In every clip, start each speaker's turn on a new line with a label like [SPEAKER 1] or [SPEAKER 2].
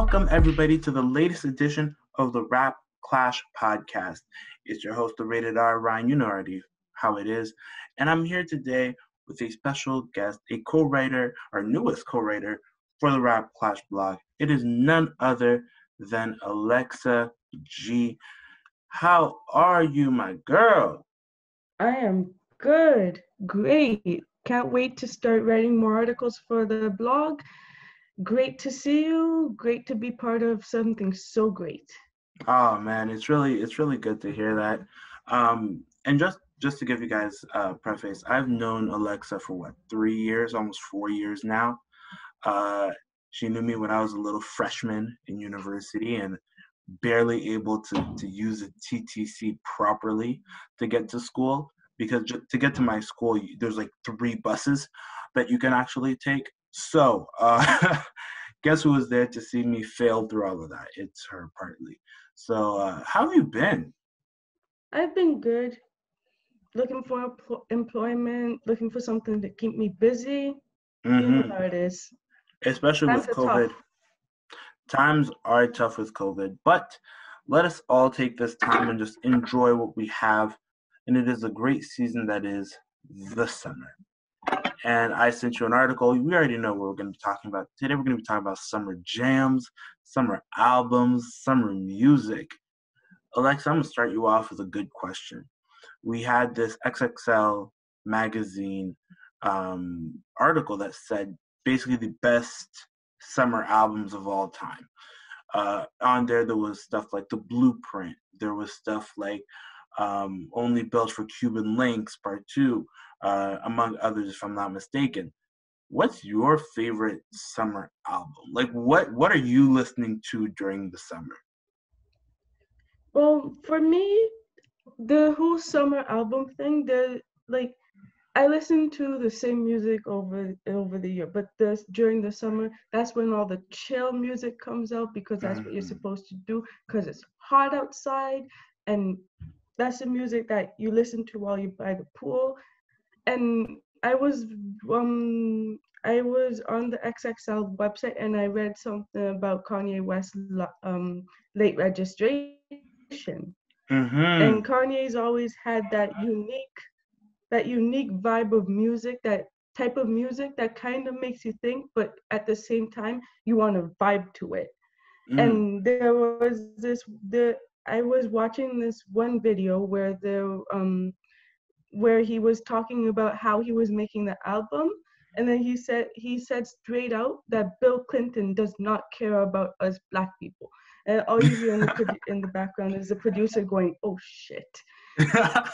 [SPEAKER 1] Welcome, everybody, to the latest edition of the Rap Clash podcast. It's your host, the Rated R Ryan. You know already how it is. And I'm here today with a special guest, a co writer, our newest co writer for the Rap Clash blog. It is none other than Alexa G. How are you, my girl?
[SPEAKER 2] I am good. Great. Can't wait to start writing more articles for the blog. Great to see you. Great to be part of something so great.
[SPEAKER 1] Oh man, it's really it's really good to hear that. Um, and just just to give you guys a preface, I've known Alexa for what three years, almost four years now. Uh, she knew me when I was a little freshman in university and barely able to to use a TTC properly to get to school because to get to my school there's like three buses that you can actually take. So, uh, guess who was there to see me fail through all of that? It's her partly. So, uh, how have you been?
[SPEAKER 2] I've been good. Looking for employment, looking for something to keep me busy. Mm-hmm. You know how it is.
[SPEAKER 1] Especially Times with COVID. Tough. Times are tough with COVID, but let us all take this time and just enjoy what we have. And it is a great season that is the summer. And I sent you an article. We already know what we're going to be talking about. Today, we're going to be talking about summer jams, summer albums, summer music. Alexa, I'm going to start you off with a good question. We had this XXL magazine um, article that said basically the best summer albums of all time. Uh, on there, there was stuff like The Blueprint. There was stuff like um, Only Built for Cuban Links, Part 2, uh, among others, if I'm not mistaken. What's your favorite summer album? Like, what what are you listening to during the summer?
[SPEAKER 2] Well, for me, the whole summer album thing, the like I listen to the same music over over the year, but this during the summer, that's when all the chill music comes out because that's what you're mm-hmm. supposed to do because it's hot outside and that's the music that you listen to while you're by the pool. And I was um I was on the XXL website and I read something about Kanye West um late registration. Mm-hmm. And Kanye's always had that unique that unique vibe of music, that type of music that kind of makes you think, but at the same time you want to vibe to it. Mm. And there was this the I was watching this one video where the um where he was talking about how he was making the album and then he said he said straight out that Bill Clinton does not care about us black people. And all you hear in the in the background is the producer going, "Oh shit."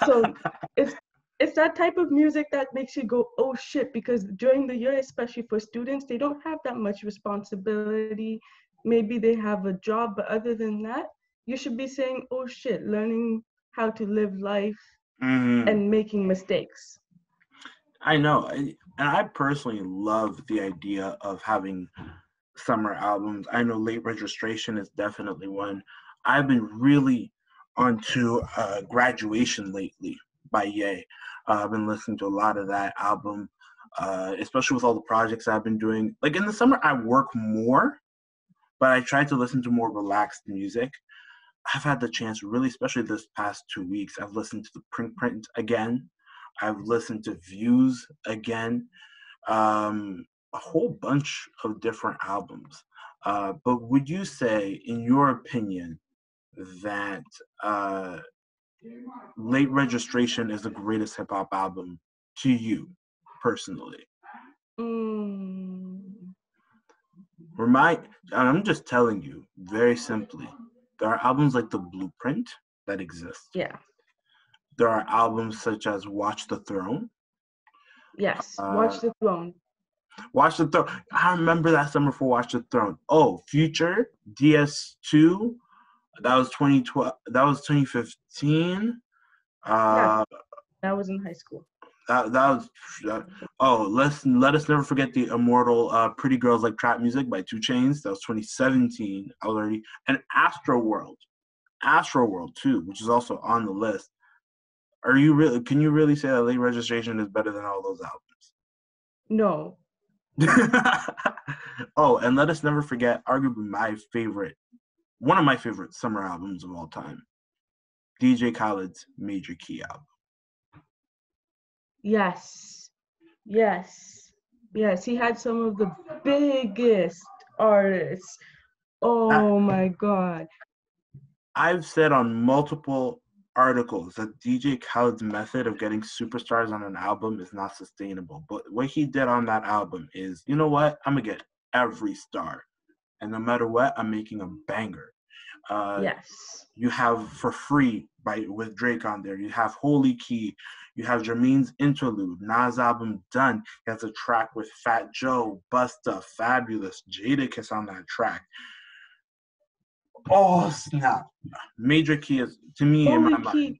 [SPEAKER 2] so it's it's that type of music that makes you go, "Oh shit," because during the year, especially for students, they don't have that much responsibility. Maybe they have a job, but other than that, you should be saying, oh shit, learning how to live life mm-hmm. and making mistakes.
[SPEAKER 1] I know. And I personally love the idea of having summer albums. I know Late Registration is definitely one. I've been really onto uh, Graduation lately by Ye. Uh, I've been listening to a lot of that album, uh, especially with all the projects I've been doing. Like in the summer, I work more, but I try to listen to more relaxed music. I've had the chance, really, especially this past two weeks. I've listened to the print print again. I've listened to Views again. Um, a whole bunch of different albums. Uh, but would you say, in your opinion, that uh, Late Registration is the greatest hip hop album to you personally? Mm. Remind, I'm just telling you very simply there are albums like The Blueprint that exist.
[SPEAKER 2] Yeah.
[SPEAKER 1] There are albums such as Watch the Throne.
[SPEAKER 2] Yes, uh, Watch the Throne.
[SPEAKER 1] Watch the Throne. I remember that summer for Watch the Throne. Oh, Future, DS2. That was 2012. That was 2015. Uh, yeah,
[SPEAKER 2] that was in high school.
[SPEAKER 1] That, that was that, oh let's let us never forget the immortal uh, "Pretty Girls Like Trap Music" by 2 chains That was 2017 already, and Astro World, Astro World too, which is also on the list. Are you really? Can you really say that late registration is better than all those albums?
[SPEAKER 2] No,
[SPEAKER 1] oh, and let us never forget, arguably my favorite, one of my favorite summer albums of all time, DJ Khaled's Major Key album.
[SPEAKER 2] Yes, yes, yes. He had some of the biggest artists. Oh my God.
[SPEAKER 1] I've said on multiple articles that DJ Khaled's method of getting superstars on an album is not sustainable. But what he did on that album is, you know what? I'm gonna get every star, and no matter what, I'm making a banger.
[SPEAKER 2] Uh, yes.
[SPEAKER 1] You have for free by with Drake on there. You have Holy Key. You have Jermaine's interlude. Nas album done. He has a track with Fat Joe, Busta, Fabolous, Jadakiss on that track. Oh snap! Major key is to me Holy in my key, mind.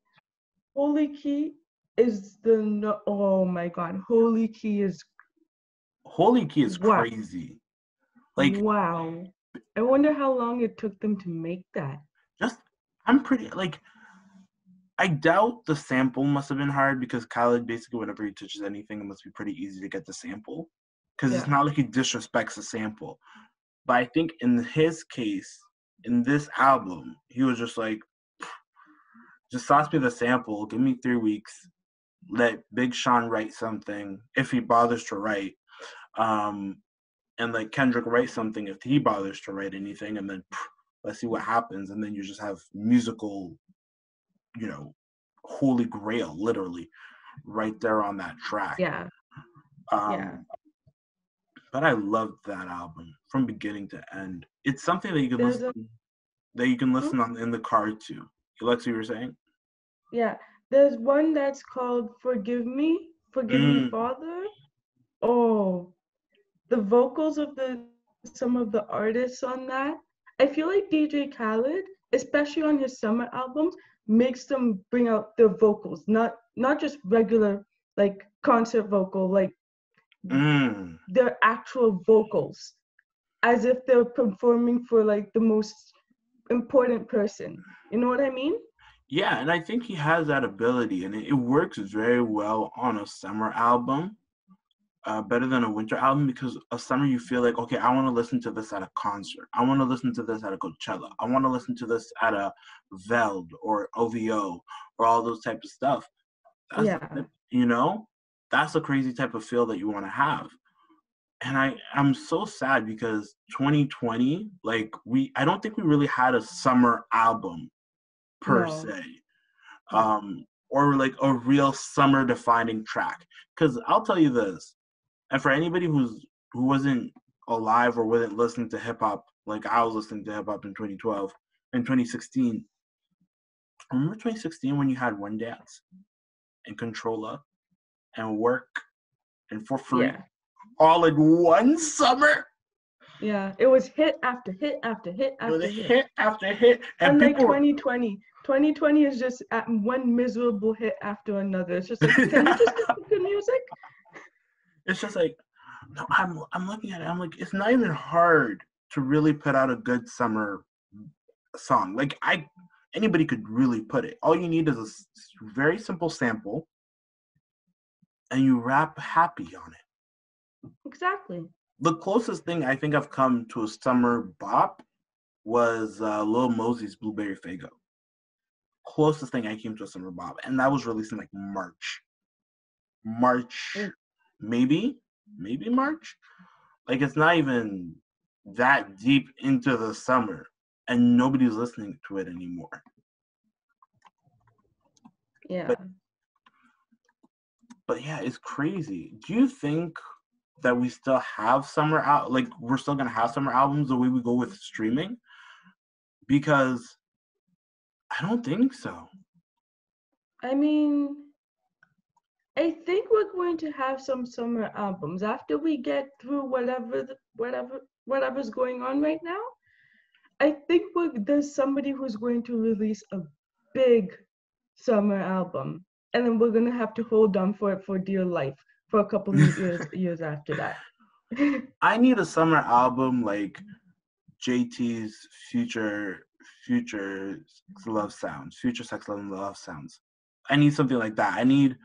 [SPEAKER 2] Holy key is the no, oh my god! Holy key is.
[SPEAKER 1] Holy key is wow. crazy. Like
[SPEAKER 2] wow! I wonder how long it took them to make that.
[SPEAKER 1] Just I'm pretty like. I doubt the sample must have been hard because Khaled basically whenever he touches anything, it must be pretty easy to get the sample. Because yeah. it's not like he disrespects the sample. But I think in his case, in this album, he was just like, just toss me the sample, give me three weeks, let Big Sean write something if he bothers to write, um, and like Kendrick write something if he bothers to write anything, and then let's see what happens, and then you just have musical, you know, holy grail, literally, right there on that track.
[SPEAKER 2] Yeah. Um, yeah.
[SPEAKER 1] But I loved that album from beginning to end. It's something that you can There's listen a, that you can hmm? listen on in the car too. Alexa, you were saying?
[SPEAKER 2] Yeah. There's one that's called Forgive Me, Forgive mm. Me Father. Oh, the vocals of the some of the artists on that. I feel like DJ Khaled, especially on his summer albums, makes them bring out their vocals, not not just regular like concert vocal, like mm. their actual vocals as if they're performing for like the most important person you know what i mean
[SPEAKER 1] yeah and i think he has that ability and it, it works very well on a summer album uh, better than a winter album because a summer you feel like okay i want to listen to this at a concert. I want to listen to this at a coachella. I want to listen to this at a veld or ovo or all those types of stuff. That's, yeah. you know? That's a crazy type of feel that you want to have. And i i'm so sad because 2020 like we i don't think we really had a summer album per no. se um or like a real summer defining track. Because i'll tell you this and for anybody who's who wasn't alive or wasn't listening to hip hop like i was listening to hip hop in 2012 and 2016 remember 2016 when you had one dance and controller and work and for free yeah. all in one summer.
[SPEAKER 2] Yeah, it was hit after hit after hit after hit. hit
[SPEAKER 1] after hit.
[SPEAKER 2] And, and like 2020. 2020 is just at one miserable hit after another. It's just like, can you just listen to music?
[SPEAKER 1] It's just like, no, I'm I'm looking at it. I'm like, it's not even hard to really put out a good summer song. Like I, anybody could really put it. All you need is a very simple sample and you rap happy on it.
[SPEAKER 2] Exactly.
[SPEAKER 1] The closest thing I think I've come to a summer bop was uh, Lil Mosey's Blueberry Faygo. Closest thing I came to a summer bop, and that was released in like March. March, mm. Maybe, maybe March. Like it's not even that deep into the summer, and nobody's listening to it anymore.
[SPEAKER 2] Yeah. But
[SPEAKER 1] but yeah, it's crazy. Do you think that we still have summer out like we're still gonna have summer albums the way we go with streaming? Because I don't think so.
[SPEAKER 2] I mean, I think we're going to have some summer albums after we get through whatever whatever whatever's going on right now. I think there's somebody who's going to release a big summer album and then we're gonna have to hold on for it for dear life for a couple of years years after that.
[SPEAKER 1] I need a summer album like JT's future future love sounds, future sex love love sounds. I need something like that. I need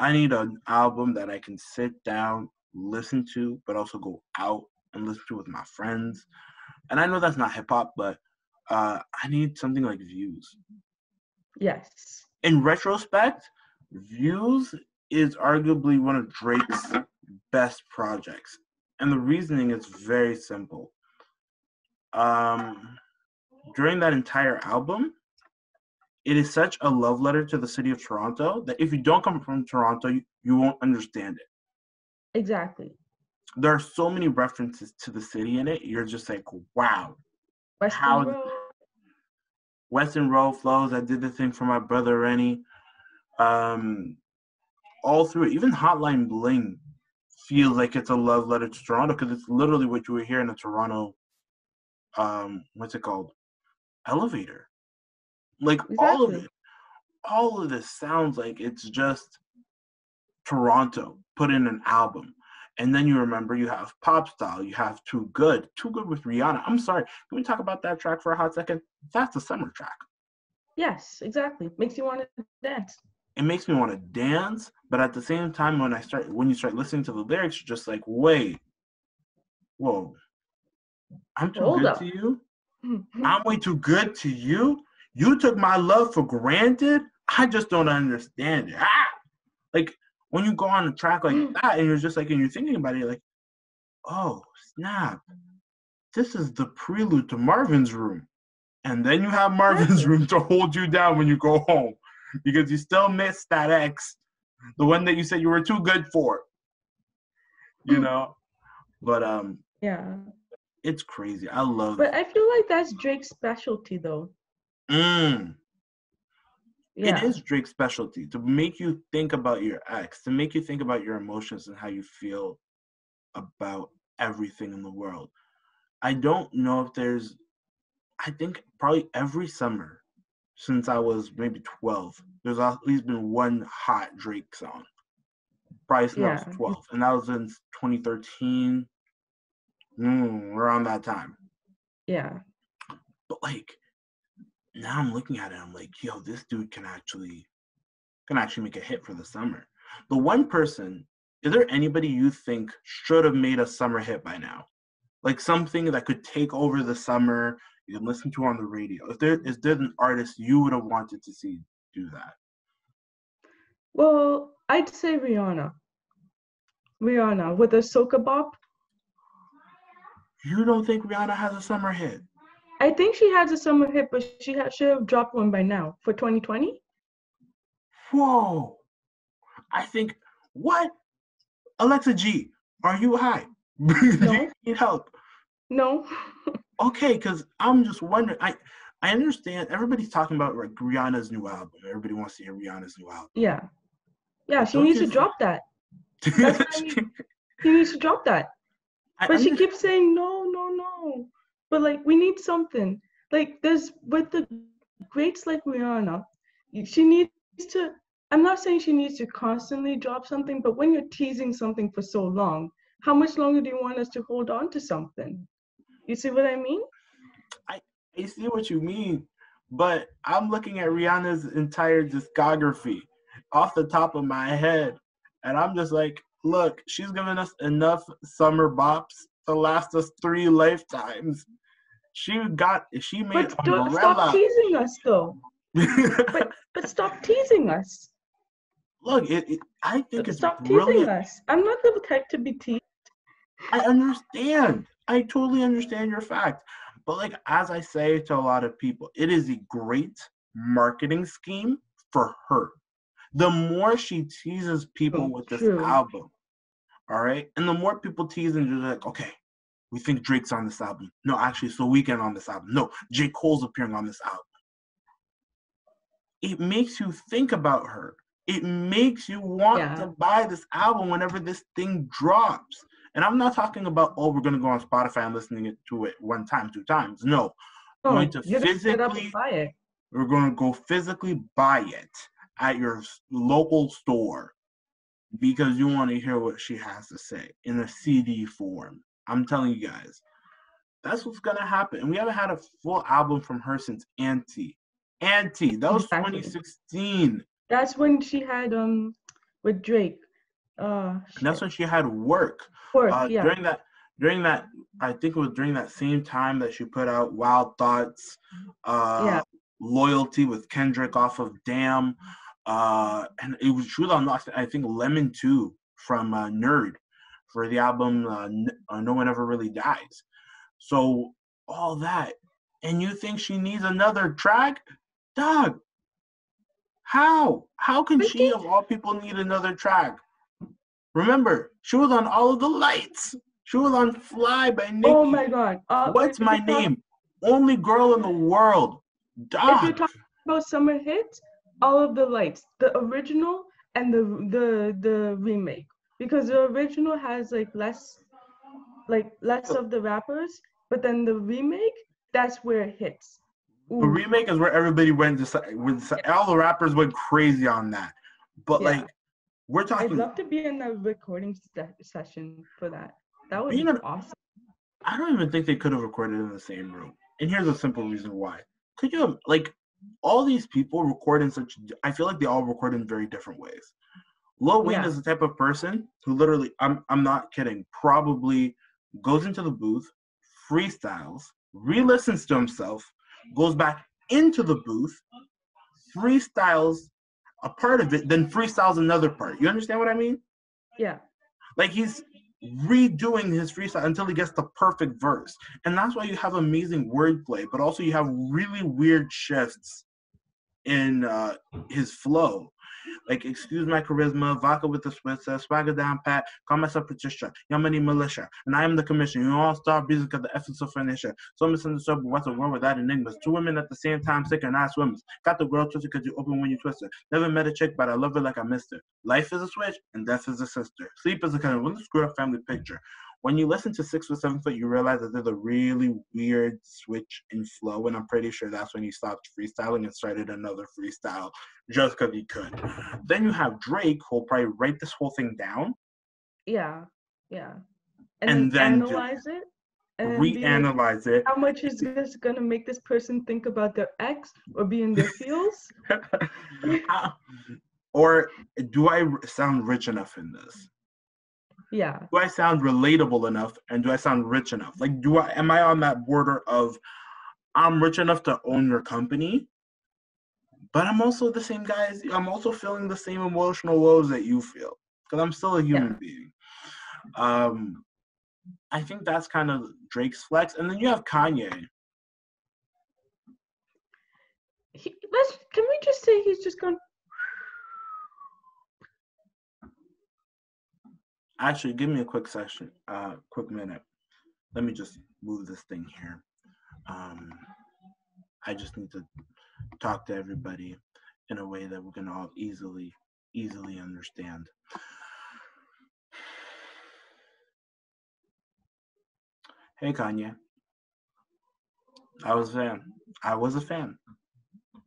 [SPEAKER 1] I need an album that I can sit down listen to, but also go out and listen to with my friends. And I know that's not hip hop, but uh, I need something like Views.
[SPEAKER 2] Yes.
[SPEAKER 1] In retrospect, Views is arguably one of Drake's best projects. And the reasoning is very simple. Um, during that entire album, it is such a love letter to the city of Toronto that if you don't come from Toronto, you, you won't understand it.
[SPEAKER 2] Exactly.
[SPEAKER 1] There are so many references to the city in it. You're just like, wow.
[SPEAKER 2] Western
[SPEAKER 1] How-
[SPEAKER 2] Road.
[SPEAKER 1] Western Road flows. I did the thing for my brother Rennie. Um, all through it, even Hotline Bling feels like it's a love letter to Toronto because it's literally what you would hear in a Toronto. Um, what's it called? Elevator. Like all of it, all of this sounds like it's just Toronto put in an album. And then you remember you have Pop Style, you have Too Good, Too Good with Rihanna. I'm sorry, can we talk about that track for a hot second? That's a summer track.
[SPEAKER 2] Yes, exactly. Makes you want to dance.
[SPEAKER 1] It makes me want to dance, but at the same time, when I start, when you start listening to the lyrics, you're just like, wait, whoa, I'm too
[SPEAKER 2] Hold
[SPEAKER 1] good
[SPEAKER 2] up.
[SPEAKER 1] to you. I'm way too good to you. You took my love for granted. I just don't understand it. Ah! Like when you go on a track like that and you're just like, and you're thinking about it, you're like, oh, snap. This is the prelude to Marvin's room. And then you have Marvin's room to hold you down when you go home because you still miss that ex, the one that you said you were too good for. You know? But um,
[SPEAKER 2] yeah.
[SPEAKER 1] it's crazy. I love
[SPEAKER 2] But I feel like that's Drake's specialty though.
[SPEAKER 1] Mm.
[SPEAKER 2] Yeah.
[SPEAKER 1] It is Drake's specialty to make you think about your ex, to make you think about your emotions and how you feel about everything in the world. I don't know if there's, I think probably every summer since I was maybe 12, there's at least been one hot Drake song. Probably since I was 12. And that was in 2013, mm, around that time.
[SPEAKER 2] Yeah.
[SPEAKER 1] But like now I'm looking at it, I'm like, yo, this dude can actually can actually make a hit for the summer. The one person, is there anybody you think should have made a summer hit by now? Like something that could take over the summer, you can listen to on the radio. If there is there an artist you would have wanted to see do that?
[SPEAKER 2] Well, I'd say Rihanna. Rihanna with a soca bop.
[SPEAKER 1] You don't think Rihanna has a summer hit?
[SPEAKER 2] I think she has a summer hit, but she ha- should have dropped one by now for 2020.
[SPEAKER 1] Whoa. I think what? Alexa G, are you high? Do
[SPEAKER 2] No.
[SPEAKER 1] you need help?
[SPEAKER 2] No.
[SPEAKER 1] okay, because I'm just wondering. I I understand everybody's talking about like Rihanna's new album. Everybody wants to hear Rihanna's new album.
[SPEAKER 2] Yeah. Yeah, she
[SPEAKER 1] Don't
[SPEAKER 2] needs to drop that. That's what I mean. She needs to drop that.
[SPEAKER 1] I
[SPEAKER 2] But she keeps saying no, no, no. But like we need something. Like there's with the greats like Rihanna, she needs to I'm not saying she needs to constantly drop something, but when you're teasing something for so long, how much longer do you want us to hold on to something? You see what I mean?
[SPEAKER 1] I, I see what you mean, but I'm looking at Rihanna's entire discography off the top of my head, and I'm just like, look, she's given us enough summer bops to last us three lifetimes. She got she made
[SPEAKER 2] But don't, stop teasing us though. But but stop teasing us.
[SPEAKER 1] look, it, it, I think it's
[SPEAKER 2] Stop teasing us. I'm not the type to be teased.
[SPEAKER 1] I understand. I totally understand your fact. But like as I say to a lot of people, it is a great marketing scheme for her. The more she teases people
[SPEAKER 2] True,
[SPEAKER 1] with this
[SPEAKER 2] true.
[SPEAKER 1] album, all right, and the more people tease and you're like, okay, we think Drake's on this album. No, actually, the weekend on this album. No, J. Cole's appearing on this album. It makes you think about her. It makes you want
[SPEAKER 2] Yeah.
[SPEAKER 1] to buy this album whenever this thing drops. And I'm not talking about, oh, we're gonna go on Spotify and listening to it one time, two times. No,
[SPEAKER 2] No, oh,
[SPEAKER 1] Going to
[SPEAKER 2] you're gonna get up
[SPEAKER 1] physically-
[SPEAKER 2] buy it.
[SPEAKER 1] we're gonna go physically buy it at your local store because you want to hear what she has to say in a CD form. I'm telling you guys, that's what's gonna happen. And we haven't had a full album from her since Auntie. Auntie, that was
[SPEAKER 2] Exactly.
[SPEAKER 1] 2016.
[SPEAKER 2] That's when she had um with Drake. Uh,
[SPEAKER 1] that's when she had work.
[SPEAKER 2] Work,
[SPEAKER 1] Uh,
[SPEAKER 2] yeah.
[SPEAKER 1] During that, during that, I think it was during that same time that she put out Wild Thoughts, uh,
[SPEAKER 2] Yeah.
[SPEAKER 1] Loyalty with Kendrick off of Damn, uh, and it was she was on I think Lemon Two from uh, Nerd for the album uh, uh, No One Ever Really Dies. So all that, and you think she needs another track, dog? How? How can she, of all people, need another track? Remember, she was on all of the lights. She was on Fly by Nicki.
[SPEAKER 2] Oh my god. Uh,
[SPEAKER 1] What's my
[SPEAKER 2] you talk-
[SPEAKER 1] name? Only girl in the world. Dog.
[SPEAKER 2] If you're talking about summer hits, all of the lights, the original and the the the remake, because the original has like less, like less oh. of the rappers, but then the remake, that's where it hits.
[SPEAKER 1] The remake is where everybody went to. With all the rappers went crazy on that. But
[SPEAKER 2] Yeah.
[SPEAKER 1] like, we're talking I'd
[SPEAKER 2] love to be in the recording se- session for that. That would be
[SPEAKER 1] an-
[SPEAKER 2] awesome.
[SPEAKER 1] I don't even think they could have recorded in the same room. And here's a simple reason why. Could you have like all these people record in such? I feel like they all record in very different ways. Lil Wayne
[SPEAKER 2] Yeah.
[SPEAKER 1] is the type of person who literally, I'm I'm not kidding, probably goes into the booth, freestyles, re-listens to himself, goes back into the booth, freestyles a part of it, then freestyles another part. You understand what I mean?
[SPEAKER 2] Yeah.
[SPEAKER 1] Like he's redoing his freestyle until he gets the perfect verse. And that's why you have amazing wordplay, but also you have really weird shifts in uh, his flow. Like, excuse my charisma, vodka with the Switzer, uh, swagger down pat, call myself Patricia, money militia, and I am the commission. You all star music of the essence of finisher. So misunderstood, but what's a world without enigmas? Two women at the same time, sick and not swimmers. Got the girl twisted because you open when you twist her. Never met a chick, but I love her like I missed her. Life is a switch, and death is a sister. Sleep is a kind of screwed up family picture. When you listen to Six Foot Seven Foot, you realize that there's a really weird switch in flow, and I'm pretty sure that's when he stopped freestyling and started another freestyle just because he could. Then you have Drake, who'll probably write this whole thing down,
[SPEAKER 2] Yeah. Yeah. And,
[SPEAKER 1] And
[SPEAKER 2] then,
[SPEAKER 1] then
[SPEAKER 2] analyze it. And be like,
[SPEAKER 1] reanalyze it.
[SPEAKER 2] how much is this gonna make this person think about their ex or be in their feels?
[SPEAKER 1] Or do I sound rich enough in this?
[SPEAKER 2] Yeah.
[SPEAKER 1] do I sound relatable enough and do I sound rich enough? Like, do I am I on that border of I'm rich enough to own your company, but I'm also the same guy as you. I'm also feeling the same emotional woes that you feel because I'm still a human being. Um, I think that's kind of Drake's flex, and then you have Kanye.
[SPEAKER 2] He, let's can we just say he's just gone
[SPEAKER 1] Actually, give me a quick session, uh, quick minute. Let me just move this thing here. Um, I just need to talk to everybody in a way that we can all easily, easily understand. Hey, Kanye. I was a fan. I was a fan.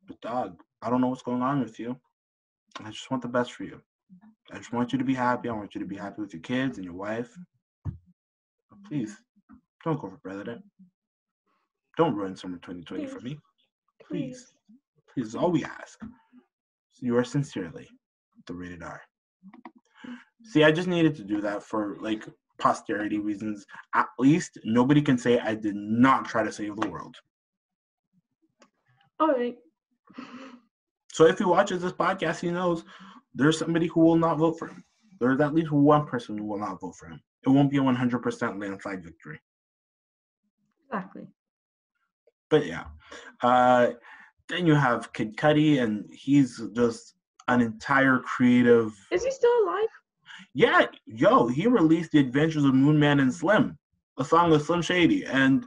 [SPEAKER 1] But dog, I don't know what's going on with you. I just want the best for you. I just want you to be happy. I want you to be happy with your kids and your wife. But please, don't go for president. Don't ruin summer 2020 for me. Please. Please, is all we ask. Yours sincerely, the rated R. See, I just needed to do that for like posterity reasons. At least nobody can say I did not try to save the world.
[SPEAKER 2] all right.
[SPEAKER 1] So if he watches this podcast, he knows there's somebody who will not vote for him. There's at least one person who will not vote for him. It won't be a 100% landslide victory.
[SPEAKER 2] Exactly.
[SPEAKER 1] But yeah. Uh, then you have Kid Cudi, and he's just an entire creative.
[SPEAKER 2] Is he still alive?
[SPEAKER 1] Yeah, yo, he released The Adventures of Moon Man and Slim, a song with Slim Shady. And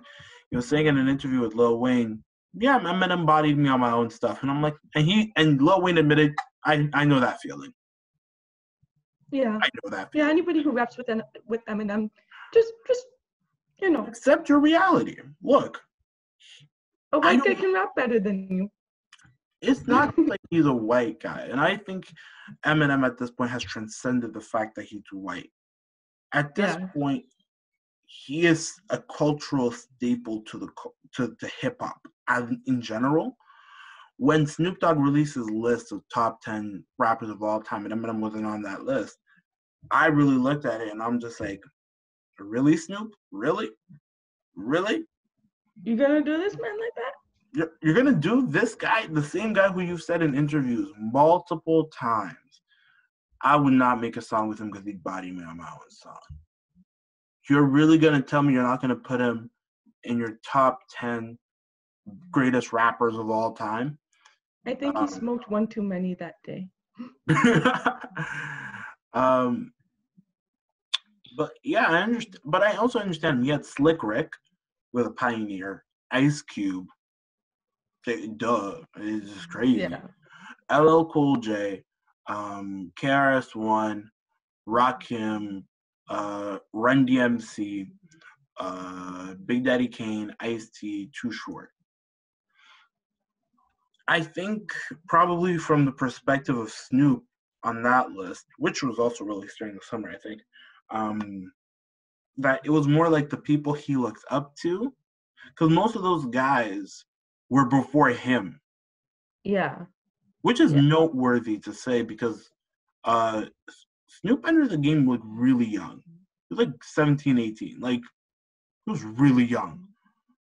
[SPEAKER 1] he was saying in an interview with Lil Wayne, yeah, Eminem embodied me on my own stuff. And I'm like, and he, and Lil Wayne admitted, I, I know that feeling.
[SPEAKER 2] Yeah.
[SPEAKER 1] I know that
[SPEAKER 2] Yeah.
[SPEAKER 1] feeling.
[SPEAKER 2] Anybody who raps with an, with Eminem, just just you know,
[SPEAKER 1] Accept your reality. Look,
[SPEAKER 2] a white guy can rap better than you.
[SPEAKER 1] it's not like he's a white guy. And I think Eminem at this point has transcended the fact that he's white. At this
[SPEAKER 2] Yeah.
[SPEAKER 1] point, he is a cultural staple to the to, to hip hop and in general. When Snoop Dogg released his list of top ten rappers of all time, and Eminem wasn't on that list, I really looked at it and I'm just like, really, Snoop? Really? Really?
[SPEAKER 2] You gonna do this man like that?
[SPEAKER 1] You're, you're gonna do this guy, the same guy who you've said in interviews multiple times. I would not make a song with him because he'd body me on my own song. You're really gonna tell me you're not gonna put him in your top ten greatest rappers of all time?
[SPEAKER 2] I think um, he smoked one too many that day.
[SPEAKER 1] um, but yeah, I understand. But I also understand he had Slick Rick with a Pioneer, Ice Cube. Duh, it's just crazy. Yeah. LL Cool J, um, KRS One, Rakim, uh, Run DMC, uh, Big Daddy Kane, Ice T, Too Short. I think probably from the perspective of Snoop on that list, which was also released during the summer, I think, um, that it was more like the people he looked up to, because most of those guys were before him.
[SPEAKER 2] Yeah.
[SPEAKER 1] Which is
[SPEAKER 2] yeah.
[SPEAKER 1] noteworthy to say because uh, Snoop entered the game like really young. He was like 17, 18. Like, he was really young.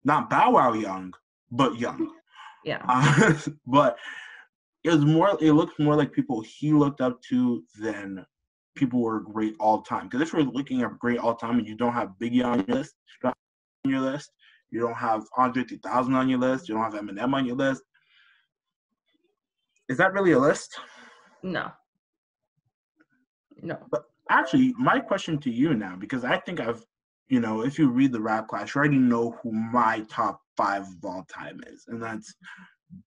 [SPEAKER 1] Not Bow Wow young, but young.
[SPEAKER 2] Yeah.
[SPEAKER 1] Uh, but it was more. It looks more like people he looked up to than people were great all time. Because if you're looking at great all time and you don't have Biggie on your list, on your list, you don't have Andre 3000 on your list, you don't have Eminem on your list. Is that really a list?
[SPEAKER 2] No. No.
[SPEAKER 1] But actually, my question to you now, because I think I've, you know, if you read the rap class, you already know who my top five of all time is, and that's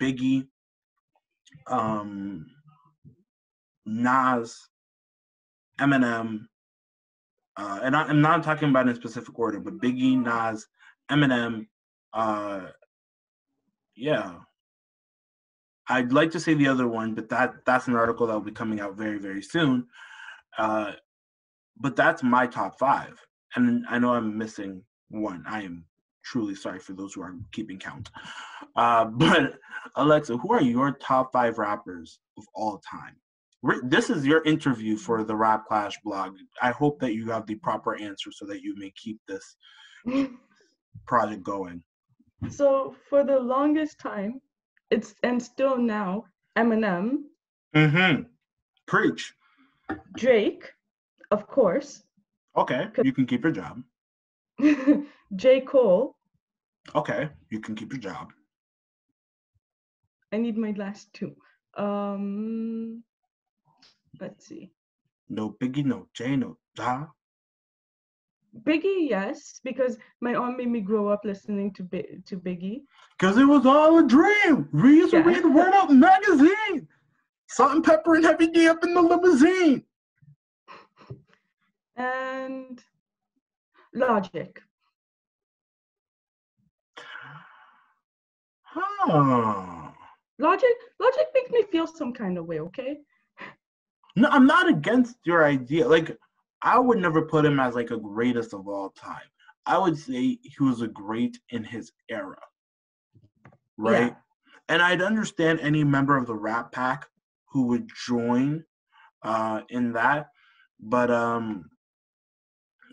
[SPEAKER 1] Biggie, um, Nas, Eminem, uh, and I, am not talking about in specific order, but Biggie, Nas, Eminem, uh, yeah. I'd like to say the other one, but that that's an article that will be coming out very very soon. Uh, but that's my top five, and I know I'm missing one. I am truly sorry for those who are keeping count. Uh, but Alexa, who are your top five rappers of all time? This is your interview for the Rap Clash blog. I hope that you have the proper answer so that you may keep this project going.
[SPEAKER 2] So for the longest time, it's and still now Eminem.
[SPEAKER 1] Mm-hmm. Preach.
[SPEAKER 2] Drake, of course.
[SPEAKER 1] Okay, you can keep your job.
[SPEAKER 2] J. Cole.
[SPEAKER 1] Okay, you can keep your job.
[SPEAKER 2] I need my last two. Um, let's see.
[SPEAKER 1] No Biggie, no Jay, no Da.
[SPEAKER 2] Biggie, yes, because my aunt made me grow up listening to B- to Biggie.
[SPEAKER 1] Because it was all a dream. We used to yeah. read the Word Up magazine. Salt and pepper and Heavy D up in the limousine.
[SPEAKER 2] And Logic.
[SPEAKER 1] Huh.
[SPEAKER 2] Logic, logic makes me feel some kind of way. Okay.
[SPEAKER 1] No, I'm not against your idea. Like, I would never put him as like a greatest of all time. I would say he was a great in his era. Right. Yeah. And I'd understand any member of the Rat Pack who would join uh, in that. But um,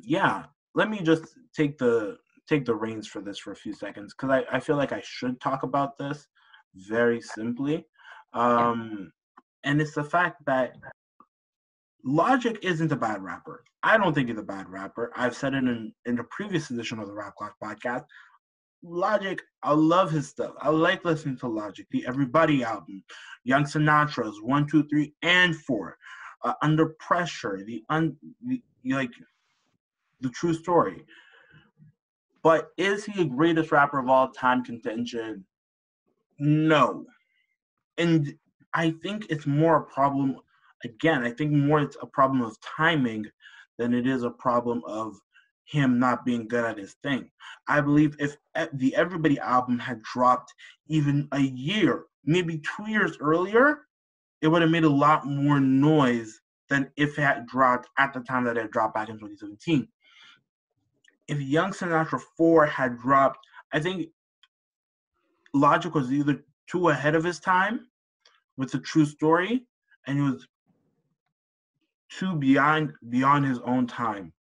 [SPEAKER 1] yeah, let me just take the take the reins for this for a few seconds because I, I feel like I should talk about this very simply. Um, and it's the fact that Logic isn't a bad rapper. I don't think he's a bad rapper. I've said it in, in a previous edition of the Rap Clash podcast. Logic, I love his stuff. I like listening to Logic, the Everybody album, Young Sinatra's One, Two, Three, and Four, uh, Under Pressure, the un, the, like the true story. But is he the greatest rapper of all time contention? No. And I think it's more a problem, again, I think more it's a problem of timing than it is a problem of him not being good at his thing. I believe if the Everybody album had dropped even a year, maybe two years earlier, it would have made a lot more noise than if it had dropped at the time that it dropped back in 2017 if Young Sinatra 4 had dropped, I think Logic was either too ahead of his time with the true story, and he was too beyond beyond his own time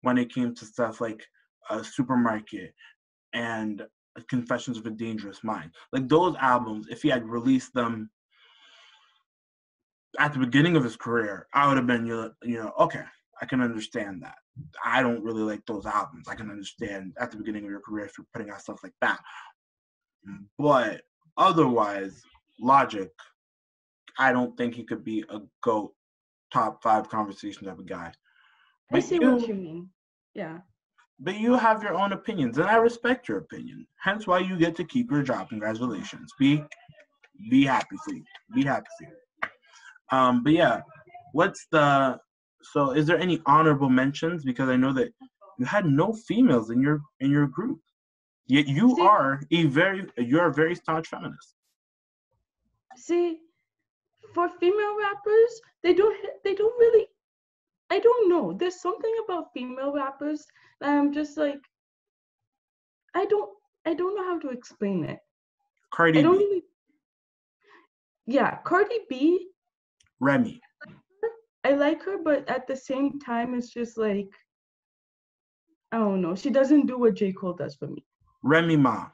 [SPEAKER 1] when it came to stuff like a supermarket and Confessions of a Dangerous Mind. Like those albums, if he had released them at the beginning of his career, I would have been, you know, okay, I can understand that. I don't really like those albums. I can understand at the beginning of your career if you're putting out stuff like that. But otherwise, Logic, I don't think he could be a GOAT top five conversation type of guy.
[SPEAKER 2] But I see you, what you mean. Yeah.
[SPEAKER 1] But you have your own opinions, and I respect your opinion. Hence why you get to keep your job. Congratulations. Be be happy for you. Be happy for you. Um, but yeah, what's the so is there any honorable mentions? Because I know that you had no females in your in your group. Yet you see, are a very you're a very staunch feminist.
[SPEAKER 2] See, for female rappers, they don't they don't really I don't know. There's something about female rappers that I'm just like I don't I don't know how to explain it.
[SPEAKER 1] Cardi I don't B. Really,
[SPEAKER 2] yeah, Cardi B.
[SPEAKER 1] Remy.
[SPEAKER 2] I like her, but at the same time, it's just like I don't know. She doesn't do what J. Cole does for me.
[SPEAKER 1] Remy Ma.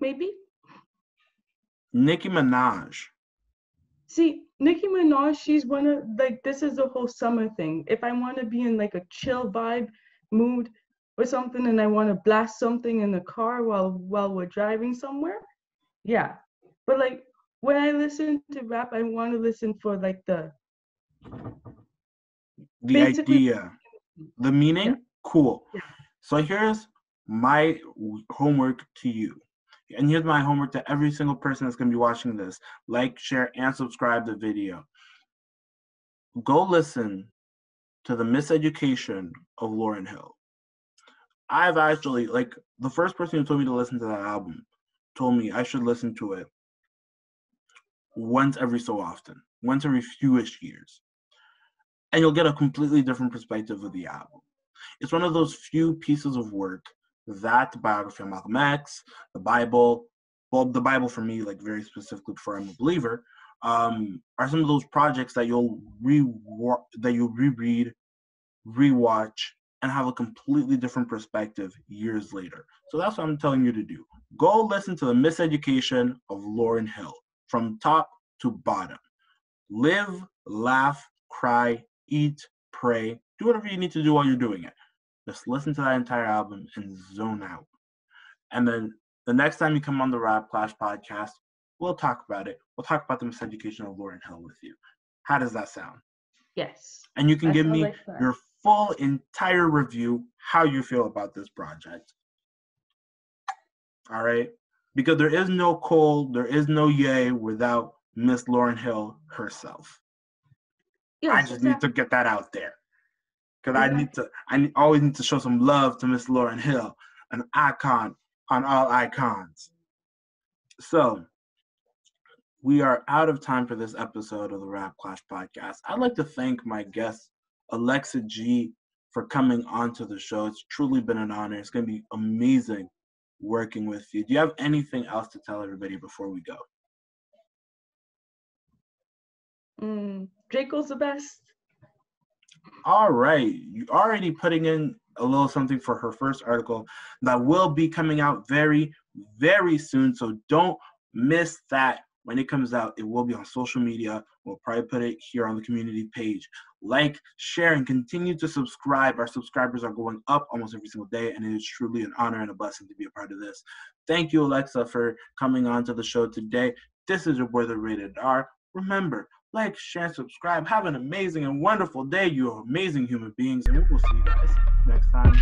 [SPEAKER 2] Maybe.
[SPEAKER 1] Nicki Minaj.
[SPEAKER 2] See, Nicki Minaj, she's one of like this is the whole summer thing. If I want to be in like a chill vibe mood or something and I want to blast something in the car while while we're driving somewhere, yeah. But like when I listen to rap, I want to listen for like the
[SPEAKER 1] the idea, the meaning. Yeah. Cool. Yeah. So here's my homework to you. And here's my homework to every single person that's going to be watching this. Like, share, and subscribe the video. Go listen to the miseducation of Lauryn Hill. I've actually, like, the first person who told me to listen to that album told me I should listen to it once every so often, once every fewish years. And you'll get a completely different perspective of the album. It's one of those few pieces of work that, the biography of Malcolm X, the Bible, well, the Bible for me, like very specifically before I'm a believer, um, are some of those projects that you'll re that you'll reread, rewatch, and have a completely different perspective years later. So that's what I'm telling you to do. Go listen to the Miseducation of Lauryn Hill from top to bottom. Live, laugh, cry, eat, pray, do whatever you need to do while you're doing it. Just listen to that entire album and zone out. And then the next time you come on the Rap Clash podcast, we'll talk about it. We'll talk about the miseducation of Lauryn Hill with you. How does that sound?
[SPEAKER 2] Yes.
[SPEAKER 1] And you can give me like your full entire review, how you feel about this project. All right. Because there is no Cole, there is no Yay without Miss Lauren Hill herself. Yes, I just exactly. need to get that out there because I need to. I always need to show some love to Miss Lauren Hill, an icon on all icons. So we are out of time for this episode of the Rap Clash podcast. I'd like to thank my guest Alexa G for coming onto the show. It's truly been an honor. It's going to be amazing working with you. Do you have anything else to tell everybody before we go?
[SPEAKER 2] Mm, Draco's the best.
[SPEAKER 1] All right. you're already putting in a little something for her first article that will be coming out very, very soon. So don't miss that when it comes out. It will be on social media. We'll probably put it here on the community page. Like, share, and continue to subscribe. Our subscribers are going up almost every single day, and it is truly an honor and a blessing to be a part of this. Thank you, Alexa, for coming on to the show today. This is your boy, the Rated R. Remember, like, share, subscribe. Have an amazing and wonderful day, you amazing human beings, and we will see you guys next time.